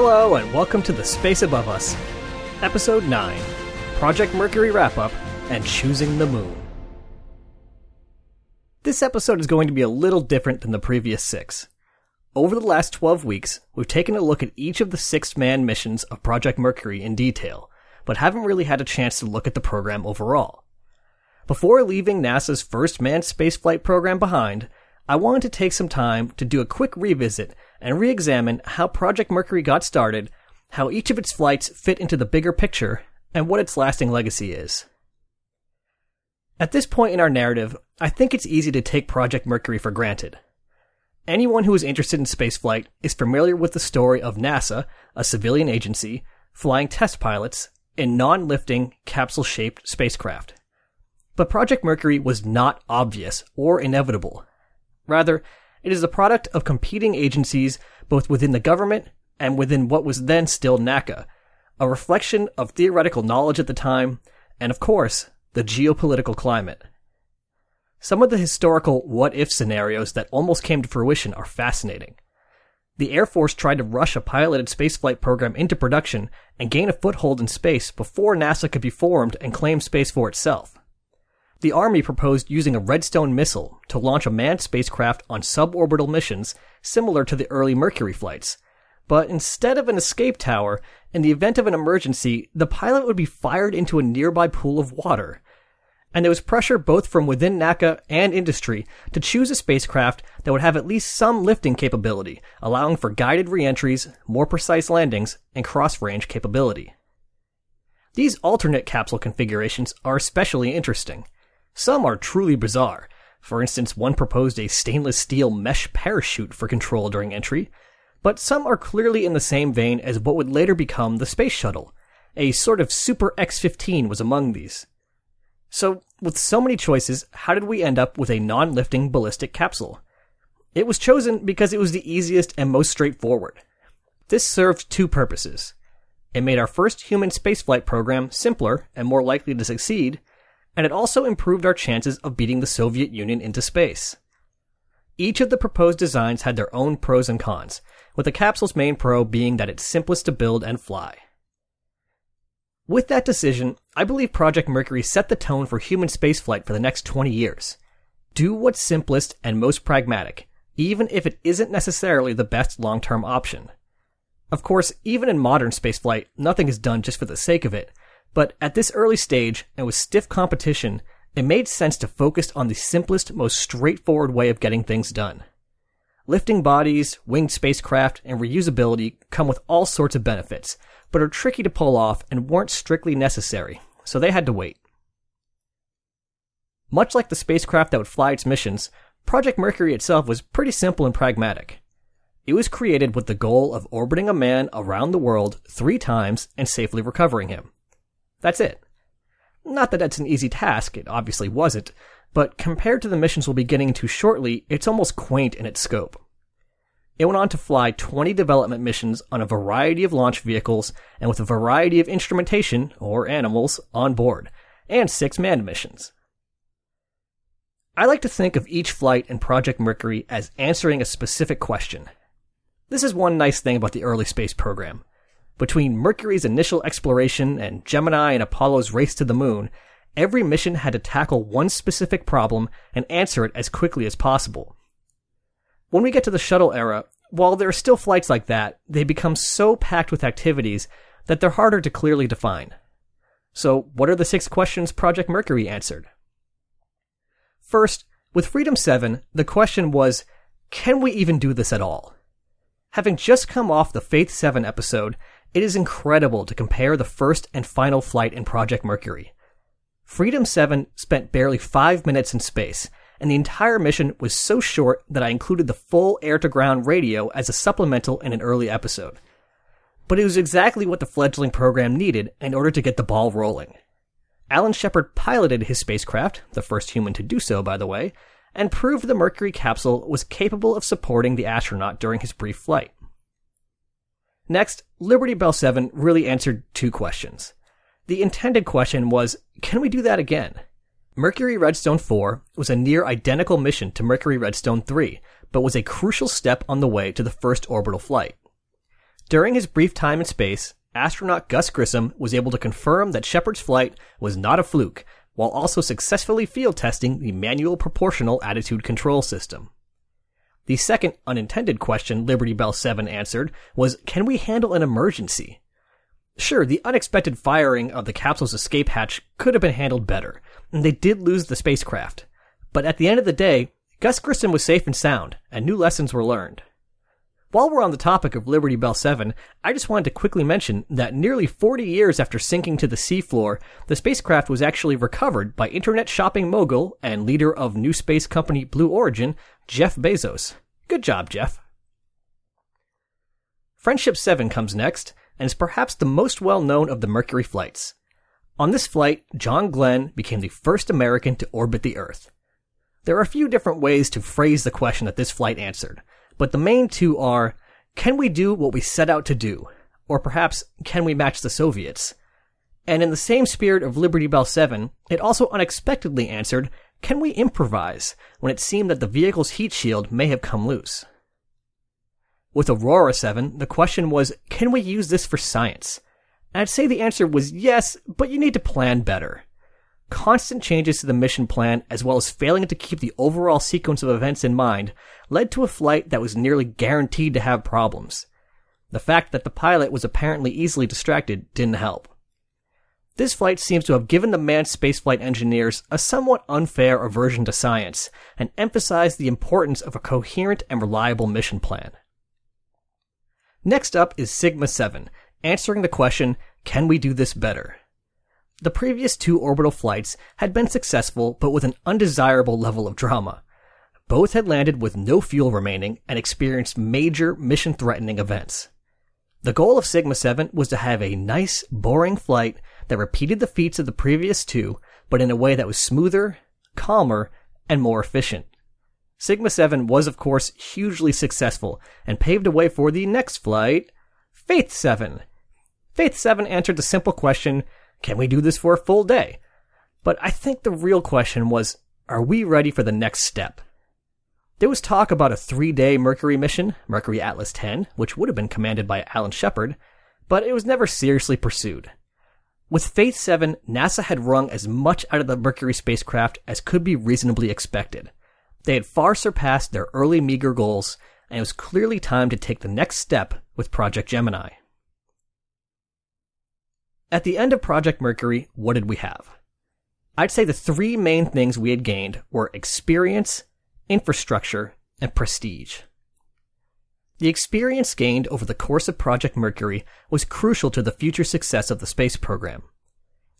Hello, and welcome to The Space Above Us, Episode 9 Project Mercury Wrap Up and Choosing the Moon. This episode is going to be a little different than the previous six. Over the last 12 weeks, we've taken a look at each of the six manned missions of Project Mercury in detail, but haven't really had a chance to look at the program overall. Before leaving NASA's first manned spaceflight program behind, I wanted to take some time to do a quick revisit and re-examine how Project Mercury got started, how each of its flights fit into the bigger picture, and what its lasting legacy is. At this point in our narrative, I think it's easy to take Project Mercury for granted. Anyone who is interested in spaceflight is familiar with the story of NASA, a civilian agency, flying test pilots in non-lifting, capsule-shaped spacecraft. But Project Mercury was not obvious or inevitable. Rather, it is the product of competing agencies both within the government and within what was then still NACA, a reflection of theoretical knowledge at the time, and of course, the geopolitical climate. Some of the historical what if scenarios that almost came to fruition are fascinating. The Air Force tried to rush a piloted spaceflight program into production and gain a foothold in space before NASA could be formed and claim space for itself. The Army proposed using a Redstone missile to launch a manned spacecraft on suborbital missions similar to the early Mercury flights. But instead of an escape tower, in the event of an emergency, the pilot would be fired into a nearby pool of water. And there was pressure both from within NACA and industry to choose a spacecraft that would have at least some lifting capability, allowing for guided reentries, more precise landings, and cross-range capability. These alternate capsule configurations are especially interesting. Some are truly bizarre. For instance, one proposed a stainless steel mesh parachute for control during entry, but some are clearly in the same vein as what would later become the Space Shuttle. A sort of Super X-15 was among these. So, with so many choices, how did we end up with a non-lifting ballistic capsule? It was chosen because it was the easiest and most straightforward. This served two purposes. It made our first human spaceflight program simpler and more likely to succeed, and it also improved our chances of beating the Soviet Union into space. Each of the proposed designs had their own pros and cons, with the capsule's main pro being that it's simplest to build and fly. With that decision, I believe Project Mercury set the tone for human spaceflight for the next 20 years. Do what's simplest and most pragmatic, even if it isn't necessarily the best long-term option. Of course, even in modern spaceflight, nothing is done just for the sake of it, but at this early stage, and with stiff competition, it made sense to focus on the simplest, most straightforward way of getting things done. Lifting bodies, winged spacecraft, and reusability come with all sorts of benefits, but are tricky to pull off and weren't strictly necessary, so they had to wait. Much like the spacecraft that would fly its missions, Project Mercury itself was pretty simple and pragmatic. It was created with the goal of orbiting a man around the world three times and safely recovering him. That's it. Not that that's an easy task, it obviously wasn't, but compared to the missions we'll be getting into shortly, it's almost quaint in its scope. It went on to fly 20 development missions on a variety of launch vehicles and with a variety of instrumentation, or animals, on board, and six manned missions. I like to think of each flight in Project Mercury as answering a specific question. This is one nice thing about the early space program. Between Mercury's initial exploration and Gemini and Apollo's race to the moon, every mission had to tackle one specific problem and answer it as quickly as possible. When we get to the shuttle era, while there are still flights like that, they become so packed with activities that they're harder to clearly define. So, what are the six questions Project Mercury answered? First, with Freedom 7, the question was, can we even do this at all? Having just come off the Faith 7 episode, it is incredible to compare the first and final flight in Project Mercury. Freedom 7 spent barely five minutes in space, and the entire mission was so short that I included the full air to ground radio as a supplemental in an early episode. But it was exactly what the fledgling program needed in order to get the ball rolling. Alan Shepard piloted his spacecraft, the first human to do so, by the way, and proved the Mercury capsule was capable of supporting the astronaut during his brief flight. Next, Liberty Bell 7 really answered two questions. The intended question was, can we do that again? Mercury Redstone 4 was a near identical mission to Mercury Redstone 3, but was a crucial step on the way to the first orbital flight. During his brief time in space, astronaut Gus Grissom was able to confirm that Shepard's flight was not a fluke, while also successfully field testing the manual proportional attitude control system. The second unintended question Liberty Bell 7 answered was, can we handle an emergency? Sure, the unexpected firing of the capsule's escape hatch could have been handled better, and they did lose the spacecraft. But at the end of the day, Gus Grissom was safe and sound, and new lessons were learned. While we're on the topic of Liberty Bell 7, I just wanted to quickly mention that nearly 40 years after sinking to the seafloor, the spacecraft was actually recovered by internet shopping mogul and leader of new space company Blue Origin, Jeff Bezos. Good job, Jeff. Friendship 7 comes next, and is perhaps the most well known of the Mercury flights. On this flight, John Glenn became the first American to orbit the Earth. There are a few different ways to phrase the question that this flight answered, but the main two are, can we do what we set out to do? Or perhaps, can we match the Soviets? And in the same spirit of Liberty Bell 7, it also unexpectedly answered, can we improvise when it seemed that the vehicle's heat shield may have come loose? With Aurora 7, the question was, can we use this for science? And I'd say the answer was yes, but you need to plan better. Constant changes to the mission plan, as well as failing to keep the overall sequence of events in mind, led to a flight that was nearly guaranteed to have problems. The fact that the pilot was apparently easily distracted didn't help. This flight seems to have given the manned spaceflight engineers a somewhat unfair aversion to science and emphasized the importance of a coherent and reliable mission plan. Next up is Sigma 7, answering the question, can we do this better? The previous two orbital flights had been successful, but with an undesirable level of drama. Both had landed with no fuel remaining and experienced major mission threatening events. The goal of Sigma 7 was to have a nice, boring flight that repeated the feats of the previous two, but in a way that was smoother, calmer, and more efficient. Sigma 7 was of course hugely successful and paved a way for the next flight, Faith 7. Faith 7 answered the simple question, can we do this for a full day? But I think the real question was, are we ready for the next step? There was talk about a three day Mercury mission, Mercury Atlas 10, which would have been commanded by Alan Shepard, but it was never seriously pursued. With Faith 7, NASA had wrung as much out of the Mercury spacecraft as could be reasonably expected. They had far surpassed their early meager goals, and it was clearly time to take the next step with Project Gemini. At the end of Project Mercury, what did we have? I'd say the three main things we had gained were experience, infrastructure, and prestige. The experience gained over the course of Project Mercury was crucial to the future success of the space program.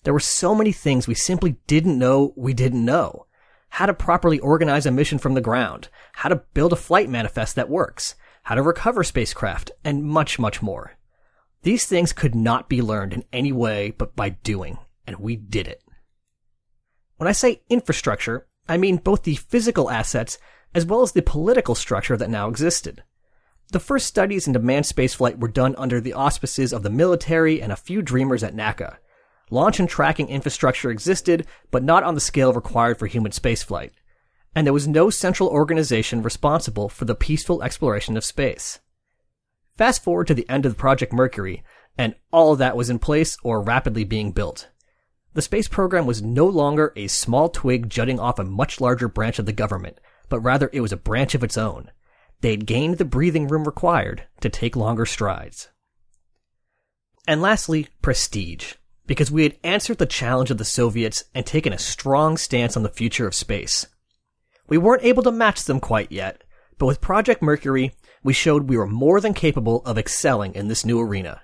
There were so many things we simply didn't know we didn't know. How to properly organize a mission from the ground, how to build a flight manifest that works, how to recover spacecraft, and much, much more. These things could not be learned in any way but by doing, and we did it. When I say infrastructure, I mean both the physical assets as well as the political structure that now existed. The first studies into manned spaceflight were done under the auspices of the military and a few dreamers at NACA. Launch and tracking infrastructure existed, but not on the scale required for human spaceflight. And there was no central organization responsible for the peaceful exploration of space. Fast forward to the end of Project Mercury, and all of that was in place or rapidly being built. The space program was no longer a small twig jutting off a much larger branch of the government, but rather it was a branch of its own. They had gained the breathing room required to take longer strides. And lastly, prestige, because we had answered the challenge of the Soviets and taken a strong stance on the future of space. We weren't able to match them quite yet, but with Project Mercury, we showed we were more than capable of excelling in this new arena.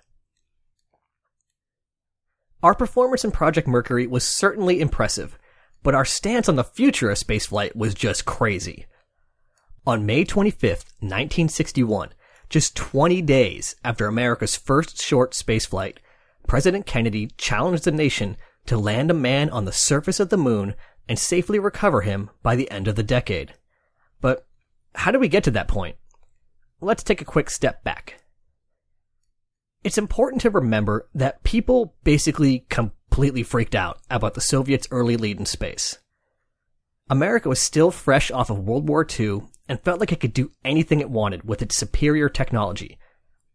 Our performance in Project Mercury was certainly impressive, but our stance on the future of spaceflight was just crazy. On May 25th, 1961, just 20 days after America's first short spaceflight, President Kennedy challenged the nation to land a man on the surface of the moon and safely recover him by the end of the decade. But how did we get to that point? Let's take a quick step back. It's important to remember that people basically completely freaked out about the Soviets' early lead in space. America was still fresh off of World War II and felt like it could do anything it wanted with its superior technology.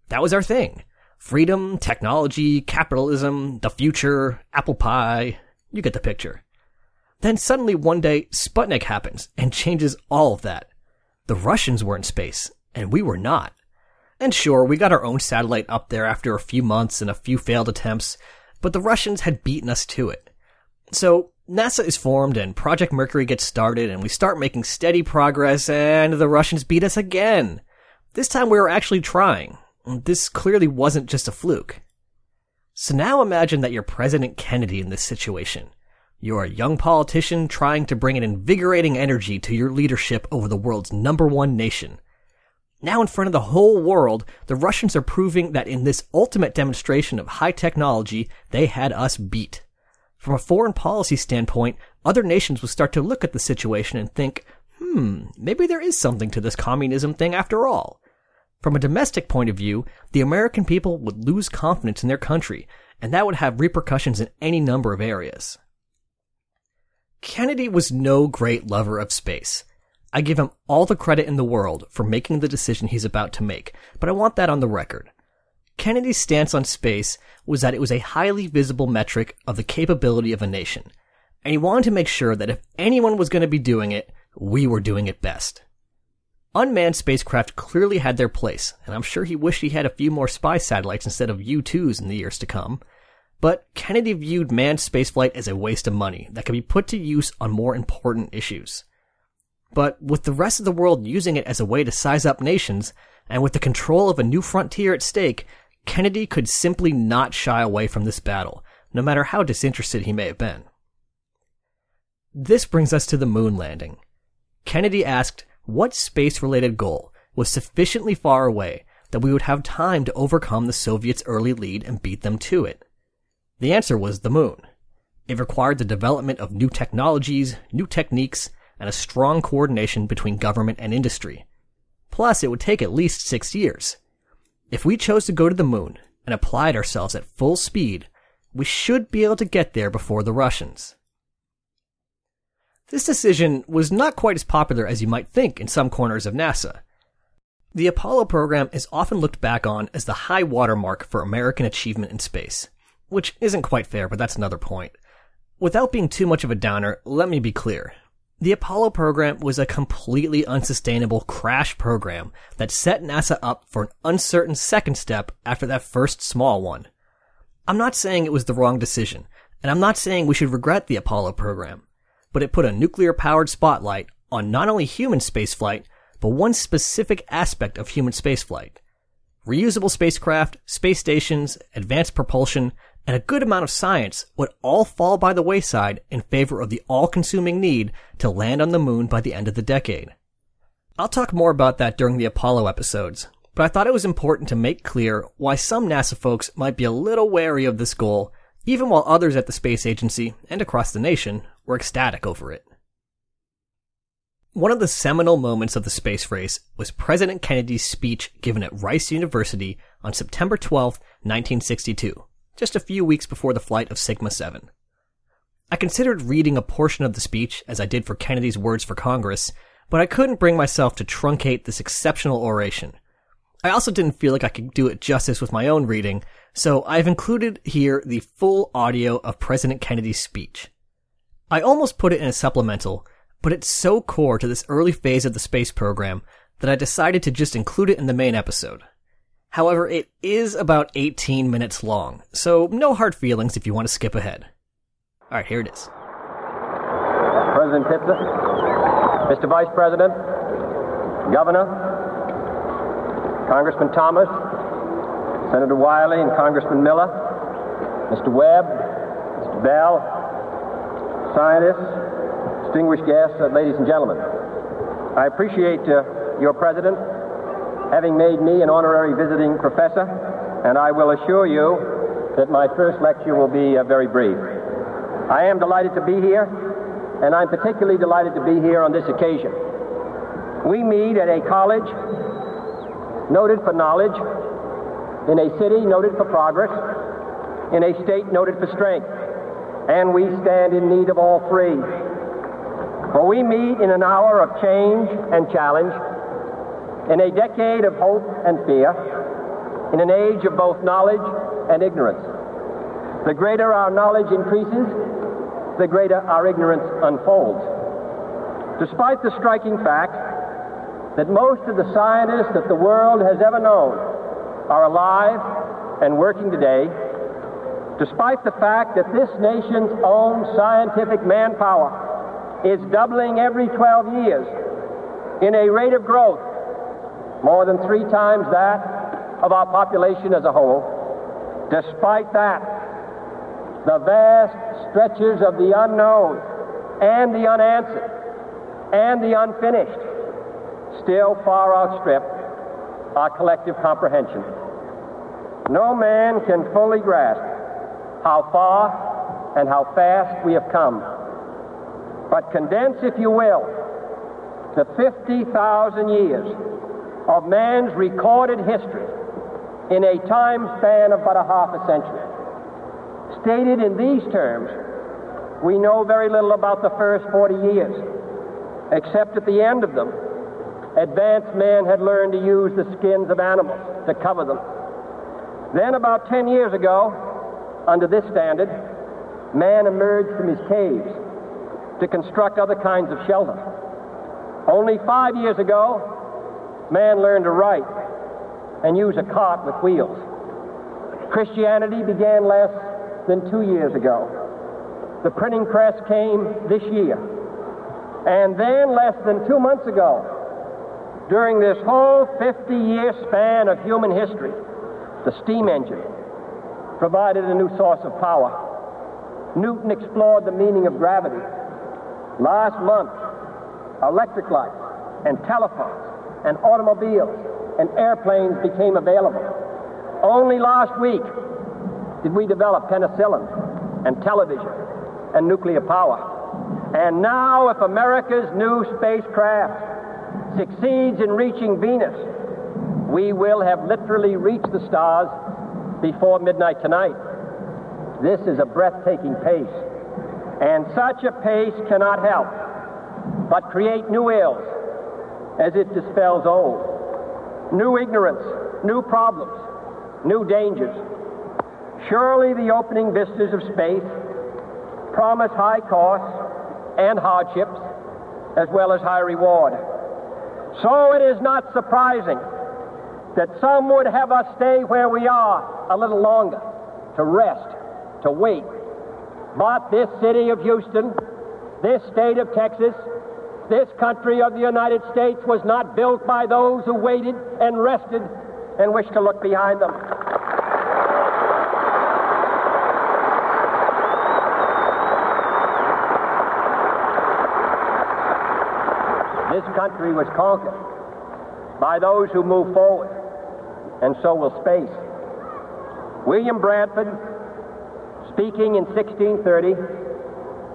That was our thing. Freedom, technology, capitalism, the future, apple pie. You get the picture. Then suddenly one day, Sputnik happens and changes all of that. The Russians were in space, and we were not. And sure, we got our own satellite up there after a few months and a few failed attempts, but the Russians had beaten us to it. So, NASA is formed and Project Mercury gets started and we start making steady progress and the Russians beat us again. This time we were actually trying. This clearly wasn't just a fluke. So now imagine that you're President Kennedy in this situation. You're a young politician trying to bring an invigorating energy to your leadership over the world's number one nation. Now in front of the whole world, the Russians are proving that in this ultimate demonstration of high technology, they had us beat. From a foreign policy standpoint, other nations would start to look at the situation and think, hmm, maybe there is something to this communism thing after all. From a domestic point of view, the American people would lose confidence in their country, and that would have repercussions in any number of areas. Kennedy was no great lover of space. I give him all the credit in the world for making the decision he's about to make, but I want that on the record. Kennedy's stance on space was that it was a highly visible metric of the capability of a nation, and he wanted to make sure that if anyone was going to be doing it, we were doing it best. Unmanned spacecraft clearly had their place, and I'm sure he wished he had a few more spy satellites instead of U 2s in the years to come. But Kennedy viewed manned spaceflight as a waste of money that could be put to use on more important issues. But with the rest of the world using it as a way to size up nations, and with the control of a new frontier at stake, Kennedy could simply not shy away from this battle, no matter how disinterested he may have been. This brings us to the moon landing. Kennedy asked what space related goal was sufficiently far away that we would have time to overcome the Soviets' early lead and beat them to it. The answer was the moon. It required the development of new technologies, new techniques, and a strong coordination between government and industry. Plus, it would take at least six years. If we chose to go to the moon and applied ourselves at full speed, we should be able to get there before the Russians. This decision was not quite as popular as you might think in some corners of NASA. The Apollo program is often looked back on as the high watermark for American achievement in space which isn't quite fair, but that's another point. Without being too much of a downer, let me be clear. The Apollo program was a completely unsustainable crash program that set NASA up for an uncertain second step after that first small one. I'm not saying it was the wrong decision, and I'm not saying we should regret the Apollo program, but it put a nuclear powered spotlight on not only human spaceflight, but one specific aspect of human spaceflight. Reusable spacecraft, space stations, advanced propulsion, and a good amount of science would all fall by the wayside in favor of the all-consuming need to land on the moon by the end of the decade. I'll talk more about that during the Apollo episodes, but I thought it was important to make clear why some NASA folks might be a little wary of this goal, even while others at the space agency and across the nation were ecstatic over it. One of the seminal moments of the space race was President Kennedy's speech given at Rice University on September 12, 1962 just a few weeks before the flight of Sigma 7. I considered reading a portion of the speech, as I did for Kennedy's words for Congress, but I couldn't bring myself to truncate this exceptional oration. I also didn't feel like I could do it justice with my own reading, so I've included here the full audio of President Kennedy's speech. I almost put it in a supplemental, but it's so core to this early phase of the space program that I decided to just include it in the main episode. However, it is about 18 minutes long, so no hard feelings if you want to skip ahead. Alright, here it is. President Pitzer, Mr. Vice President, Governor, Congressman Thomas, Senator Wiley, and Congressman Miller, Mr. Webb, Mr. Bell, scientists, distinguished guests, uh, ladies and gentlemen. I appreciate uh, your President having made me an honorary visiting professor, and I will assure you that my first lecture will be uh, very brief. I am delighted to be here, and I'm particularly delighted to be here on this occasion. We meet at a college noted for knowledge, in a city noted for progress, in a state noted for strength, and we stand in need of all three. For we meet in an hour of change and challenge in a decade of hope and fear, in an age of both knowledge and ignorance. The greater our knowledge increases, the greater our ignorance unfolds. Despite the striking fact that most of the scientists that the world has ever known are alive and working today, despite the fact that this nation's own scientific manpower is doubling every 12 years in a rate of growth more than three times that of our population as a whole. Despite that, the vast stretches of the unknown and the unanswered and the unfinished still far outstrip our collective comprehension. No man can fully grasp how far and how fast we have come. But condense, if you will, the 50,000 years of man's recorded history in a time span of but a half a century. Stated in these terms, we know very little about the first 40 years, except at the end of them, advanced man had learned to use the skins of animals to cover them. Then, about 10 years ago, under this standard, man emerged from his caves to construct other kinds of shelter. Only five years ago, man learned to write and use a cart with wheels. Christianity began less than two years ago. The printing press came this year. And then, less than two months ago, during this whole 50 year span of human history, the steam engine provided a new source of power. Newton explored the meaning of gravity. Last month, electric lights and telephones and automobiles and airplanes became available. Only last week did we develop penicillin and television and nuclear power. And now, if America's new spacecraft succeeds in reaching Venus, we will have literally reached the stars before midnight tonight. This is a breathtaking pace. And such a pace cannot help but create new ills as it dispels old. New ignorance, new problems, new dangers. Surely the opening vistas of space promise high costs and hardships as well as high reward. So it is not surprising that some would have us stay where we are a little longer, to rest, to wait. But this city of Houston, this state of Texas, this country of the United States was not built by those who waited and rested and wished to look behind them. This country was conquered by those who move forward, and so will space. William Bradford, speaking in 1630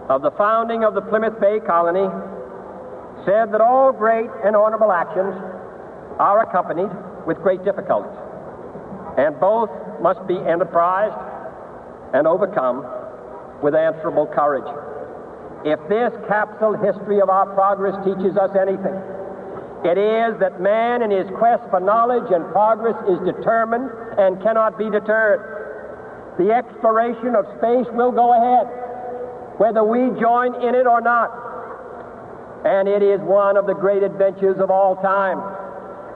of the founding of the Plymouth Bay Colony, said that all great and honorable actions are accompanied with great difficulties, and both must be enterprised and overcome with answerable courage. If this capsule history of our progress teaches us anything, it is that man in his quest for knowledge and progress is determined and cannot be deterred. The exploration of space will go ahead, whether we join in it or not and it is one of the great adventures of all time.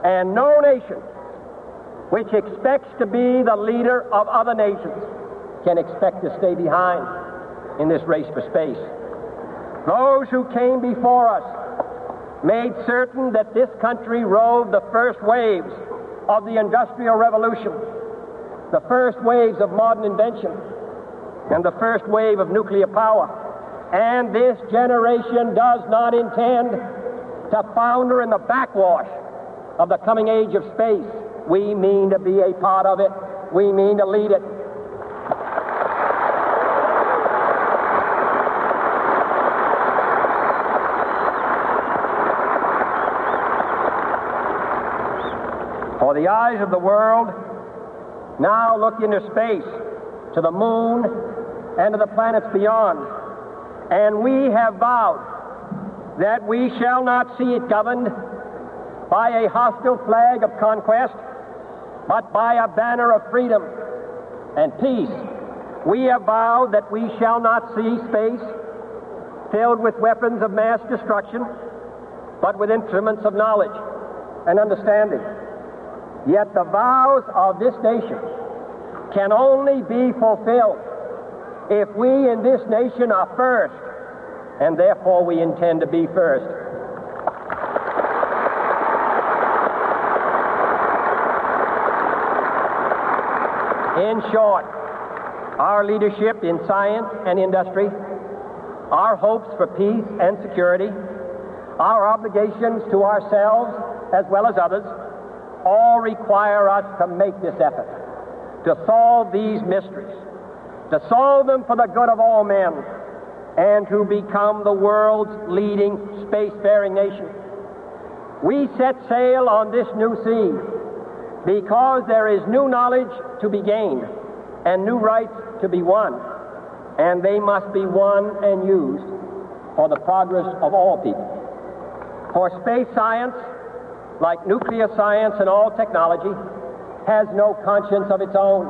And no nation which expects to be the leader of other nations can expect to stay behind in this race for space. Those who came before us made certain that this country rode the first waves of the Industrial Revolution, the first waves of modern invention, and the first wave of nuclear power. And this generation does not intend to founder in the backwash of the coming age of space. We mean to be a part of it. We mean to lead it. For the eyes of the world now look into space, to the moon, and to the planets beyond. And we have vowed that we shall not see it governed by a hostile flag of conquest, but by a banner of freedom and peace. We have vowed that we shall not see space filled with weapons of mass destruction, but with instruments of knowledge and understanding. Yet the vows of this nation can only be fulfilled if we in this nation are first, and therefore we intend to be first. In short, our leadership in science and industry, our hopes for peace and security, our obligations to ourselves as well as others, all require us to make this effort, to solve these mysteries, to solve them for the good of all men, and to become the world's leading spacefaring nation. We set sail on this new sea because there is new knowledge to be gained and new rights to be won, and they must be won and used for the progress of all people. For space science, like nuclear science and all technology, has no conscience of its own.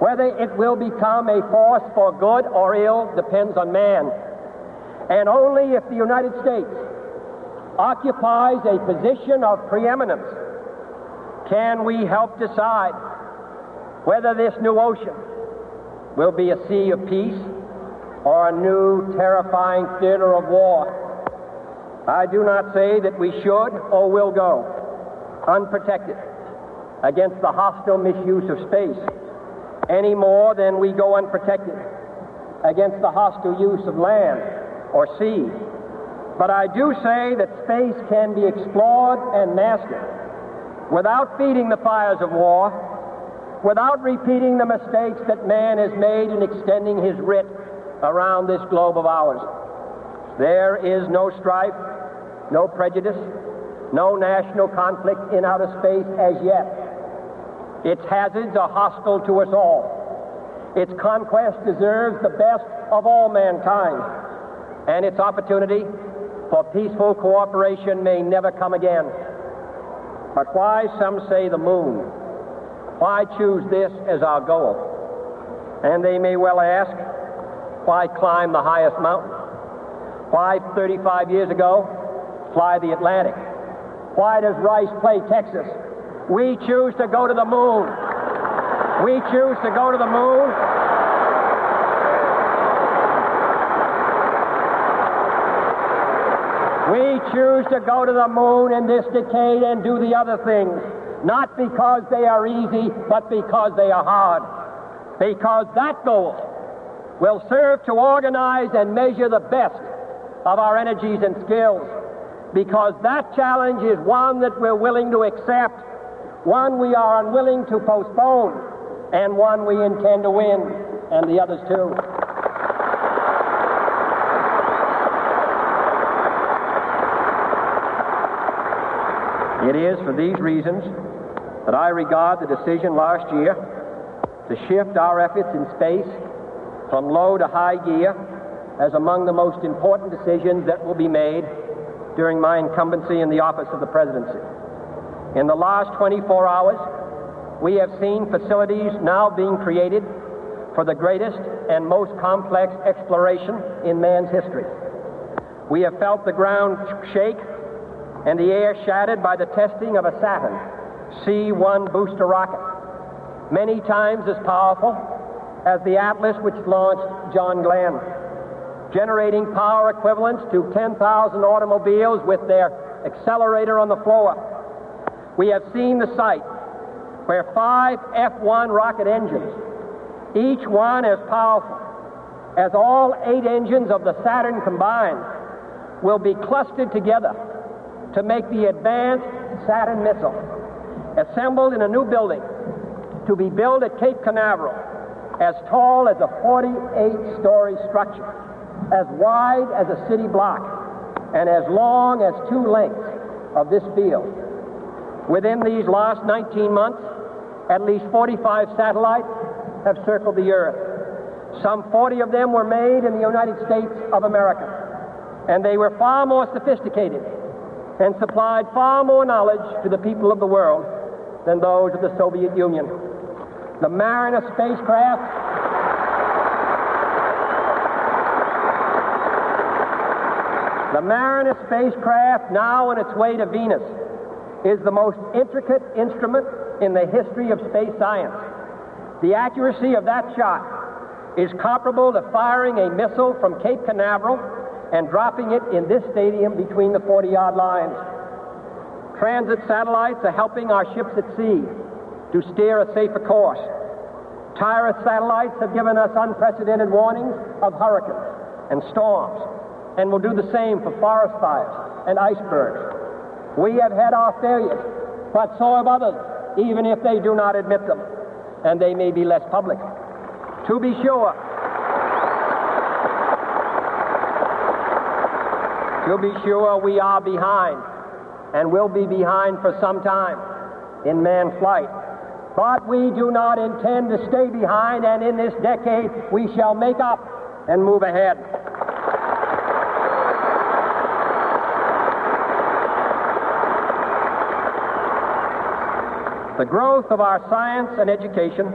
Whether it will become a force for good or ill depends on man. And only if the United States occupies a position of preeminence can we help decide whether this new ocean will be a sea of peace or a new terrifying theater of war? I do not say that we should or will go unprotected against the hostile misuse of space any more than we go unprotected against the hostile use of land or sea. But I do say that space can be explored and mastered without feeding the fires of war, without repeating the mistakes that man has made in extending his writ around this globe of ours. There is no strife, no prejudice, no national conflict in outer space as yet. Its hazards are hostile to us all. Its conquest deserves the best of all mankind, and its opportunity for peaceful cooperation may never come again. But why, some say, the moon? Why choose this as our goal? And they may well ask, why climb the highest mountain? Why, 35 years ago, fly the Atlantic? Why does Rice play Texas? We choose to go to the moon. We choose to go to the moon We choose to go to the moon in this decade and do the other things, not because they are easy, but because they are hard. Because that goal will serve to organize and measure the best of our energies and skills. Because that challenge is one that we're willing to accept, one we are unwilling to postpone, and one we intend to win, and the others too. It is for these reasons that I regard the decision last year to shift our efforts in space from low to high gear as among the most important decisions that will be made during my incumbency in the office of the presidency. In the last 24 hours, we have seen facilities now being created for the greatest and most complex exploration in man's history. We have felt the ground shake and the air shattered by the testing of a Saturn C-1 booster rocket, many times as powerful as the Atlas which launched John Glenn, generating power equivalents to 10,000 automobiles with their accelerator on the floor. We have seen the site where five F-1 rocket engines, each one as powerful as all eight engines of the Saturn combined, will be clustered together to make the advanced Saturn missile, assembled in a new building to be built at Cape Canaveral, as tall as a 48 story structure, as wide as a city block, and as long as two lengths of this field. Within these last 19 months, at least 45 satellites have circled the Earth. Some 40 of them were made in the United States of America, and they were far more sophisticated and supplied far more knowledge to the people of the world than those of the Soviet Union. The Mariner spacecraft The Mariner spacecraft, now on its way to Venus, is the most intricate instrument in the history of space science. The accuracy of that shot is comparable to firing a missile from Cape Canaveral and dropping it in this stadium between the 40 yard lines. Transit satellites are helping our ships at sea to steer a safer course. TIROS satellites have given us unprecedented warnings of hurricanes and storms, and will do the same for forest fires and icebergs. We have had our failures, but so have others, even if they do not admit them, and they may be less public. To be sure, to be sure, we are behind, and will be behind for some time in manned flight. But we do not intend to stay behind, and in this decade, we shall make up and move ahead. The growth of our science and education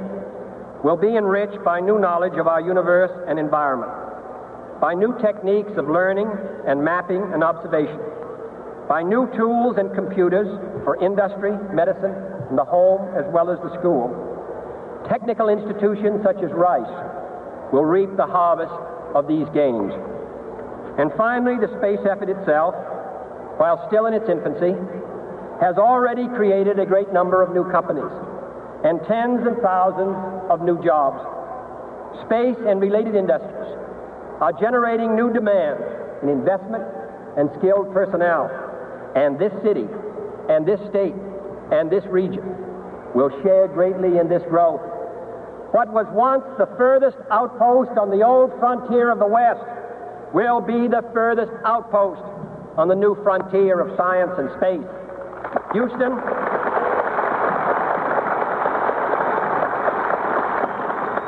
will be enriched by new knowledge of our universe and environment, by new techniques of learning and mapping and observation, by new tools and computers for industry, medicine, and the home as well as the school. Technical institutions such as Rice will reap the harvest of these gains. And finally, the space effort itself, while still in its infancy, has already created a great number of new companies and tens and thousands of new jobs. Space and related industries are generating new demands in investment and skilled personnel. And this city and this state and this region will share greatly in this growth. What was once the furthest outpost on the old frontier of the West will be the furthest outpost on the new frontier of science and space. Houston.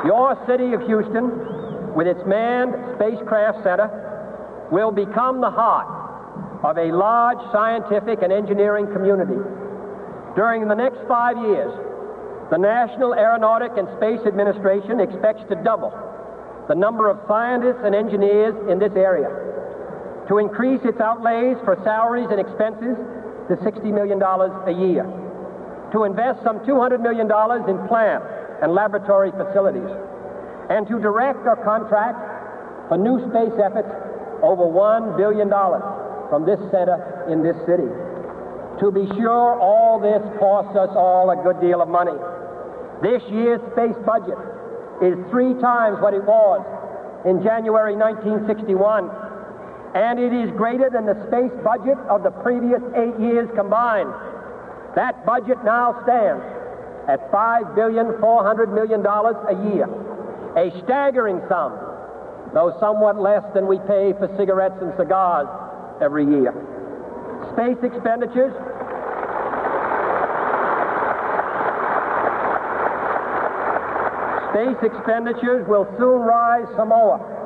Your city of Houston, with its manned spacecraft center, will become the heart of a large scientific and engineering community. During the next five years, the National Aeronautic and Space Administration expects to double the number of scientists and engineers in this area, to increase its outlays for salaries and expenses to $60 million a year, to invest some $200 million in plant and laboratory facilities, and to direct or contract for new space efforts over $1 billion from this center in this city. To be sure, all this costs us all a good deal of money. This year's space budget is three times what it was in January 1961 and it is greater than the space budget of the previous eight years combined. That budget now stands at $5 billion, $400 million a year, a staggering sum, though somewhat less than we pay for cigarettes and cigars every year. Space expenditures Space expenditures will soon rise some more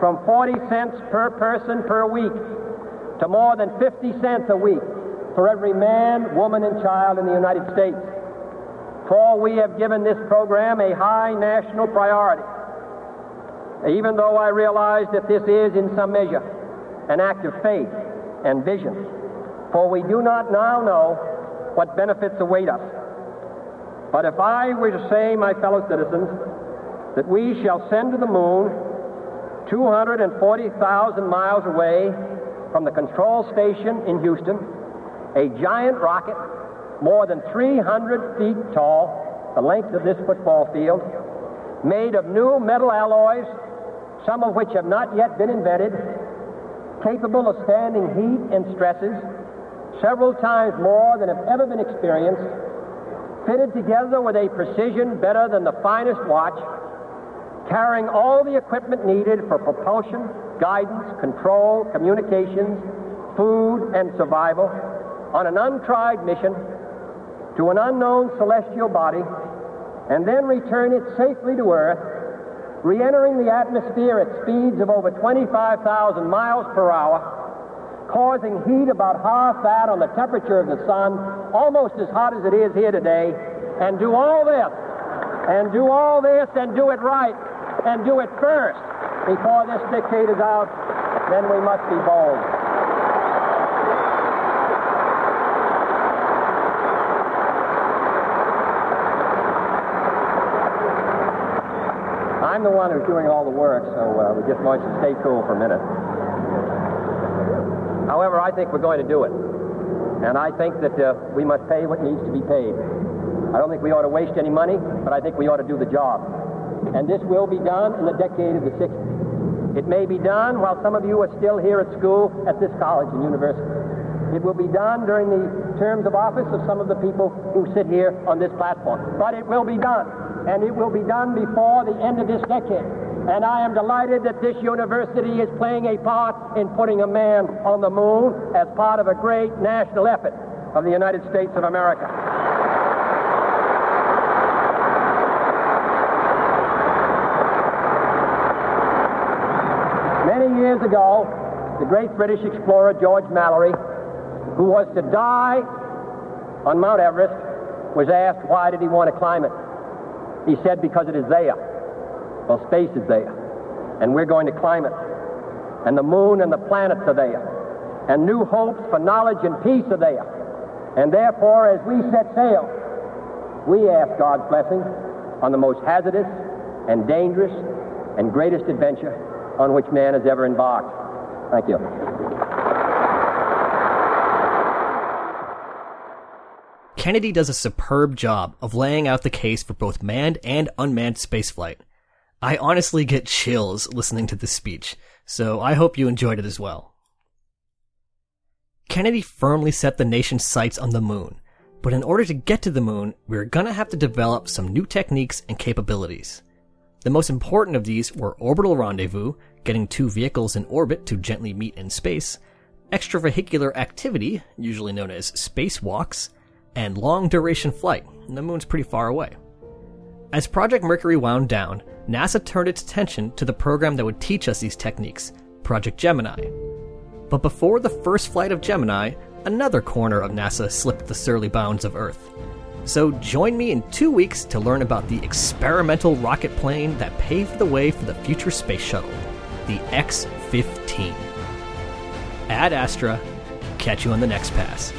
from 40 cents per person per week to more than 50 cents a week for every man, woman, and child in the United States. For we have given this program a high national priority, even though I realize that this is, in some measure, an act of faith and vision. For we do not now know what benefits await us. But if I were to say, my fellow citizens, that we shall send to the moon 240,000 miles away from the control station in Houston, a giant rocket more than 300 feet tall, the length of this football field, made of new metal alloys, some of which have not yet been invented, capable of standing heat and stresses several times more than have ever been experienced, fitted together with a precision better than the finest watch carrying all the equipment needed for propulsion, guidance, control, communications, food, and survival on an untried mission to an unknown celestial body and then return it safely to Earth, re entering the atmosphere at speeds of over 25,000 miles per hour, causing heat about half that on the temperature of the sun, almost as hot as it is here today, and do all this, and do all this, and do it right, and do it first before this decade is out, then we must be bold. I'm the one who's doing all the work, so uh, we just want you to stay cool for a minute. However, I think we're going to do it. And I think that uh, we must pay what needs to be paid. I don't think we ought to waste any money, but I think we ought to do the job. And this will be done in the decade of the 60s. It may be done while some of you are still here at school at this college and university. It will be done during the terms of office of some of the people who sit here on this platform. But it will be done. And it will be done before the end of this decade. And I am delighted that this university is playing a part in putting a man on the moon as part of a great national effort of the United States of America. Many years ago, the great British explorer George Mallory, who was to die on Mount Everest, was asked why did he want to climb it. He said, because it is there. Well, space is there. And we're going to climb it. And the moon and the planets are there. And new hopes for knowledge and peace are there. And therefore, as we set sail, we ask God's blessing on the most hazardous and dangerous and greatest adventure on which man has ever embarked. Thank you. Kennedy does a superb job of laying out the case for both manned and unmanned spaceflight. I honestly get chills listening to this speech, so I hope you enjoyed it as well. Kennedy firmly set the nation's sights on the moon, but in order to get to the moon, we are gonna have to develop some new techniques and capabilities. The most important of these were orbital rendezvous, getting two vehicles in orbit to gently meet in space, extravehicular activity, usually known as spacewalks, and long duration flight. The moon's pretty far away. As Project Mercury wound down, NASA turned its attention to the program that would teach us these techniques, Project Gemini. But before the first flight of Gemini, another corner of NASA slipped the surly bounds of Earth. So join me in two weeks to learn about the experimental rocket plane that paved the way for the future space shuttle, the X 15. Ad Astra, catch you on the next pass.